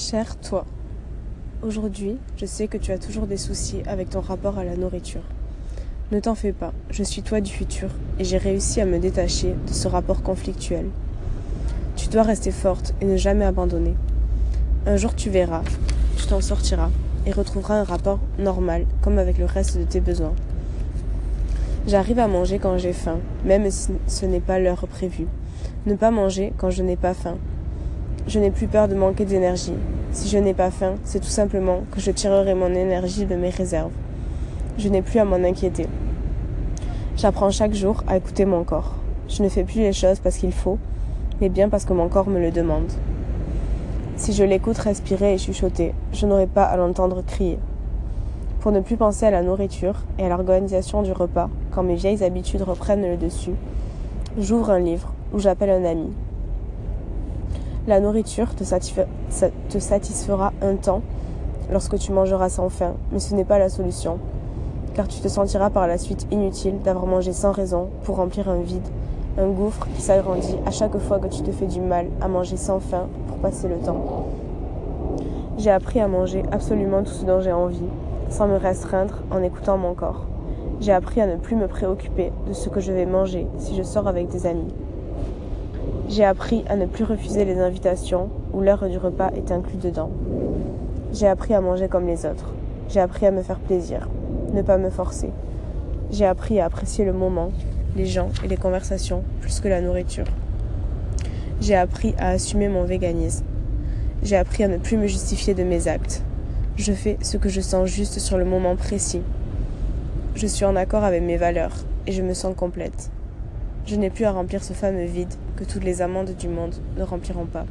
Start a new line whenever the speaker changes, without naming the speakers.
Cher toi, aujourd'hui, je sais que tu as toujours des soucis avec ton rapport à la nourriture. Ne t'en fais pas, je suis toi du futur et j'ai réussi à me détacher de ce rapport conflictuel. Tu dois rester forte et ne jamais abandonner. Un jour tu verras, tu t'en sortiras et retrouveras un rapport normal comme avec le reste de tes besoins. J'arrive à manger quand j'ai faim, même si ce n'est pas l'heure prévue. Ne pas manger quand je n'ai pas faim. Je n'ai plus peur de manquer d'énergie. Si je n'ai pas faim, c'est tout simplement que je tirerai mon énergie de mes réserves. Je n'ai plus à m'en inquiéter. J'apprends chaque jour à écouter mon corps. Je ne fais plus les choses parce qu'il faut, mais bien parce que mon corps me le demande. Si je l'écoute respirer et chuchoter, je n'aurai pas à l'entendre crier. Pour ne plus penser à la nourriture et à l'organisation du repas, quand mes vieilles habitudes reprennent le dessus, j'ouvre un livre ou j'appelle un ami. La nourriture te, satisfera un temps lorsque tu mangeras sans faim, mais ce n'est pas la solution, car tu te sentiras par la suite inutile d'avoir mangé sans raison pour remplir un vide, un gouffre qui s'agrandit à chaque fois que tu te fais du mal à manger sans faim pour passer le temps. J'ai appris à manger absolument tout ce dont j'ai envie, sans me restreindre en écoutant mon corps. J'ai appris à ne plus me préoccuper de ce que je vais manger si je sors avec des amis. J'ai appris à ne plus refuser les invitations où l'heure du repas est inclus dedans. J'ai appris à manger comme les autres. J'ai appris à me faire plaisir, ne pas me forcer. J'ai appris à apprécier le moment, les gens et les conversations plus que la nourriture. J'ai appris à assumer mon véganisme. J'ai appris à ne plus me justifier de mes actes. Je fais ce que je sens juste sur le moment précis. Je suis en accord avec mes valeurs et je me sens complète. Je n'ai plus à remplir ce fameux vide que toutes les amandes du monde ne rempliront pas.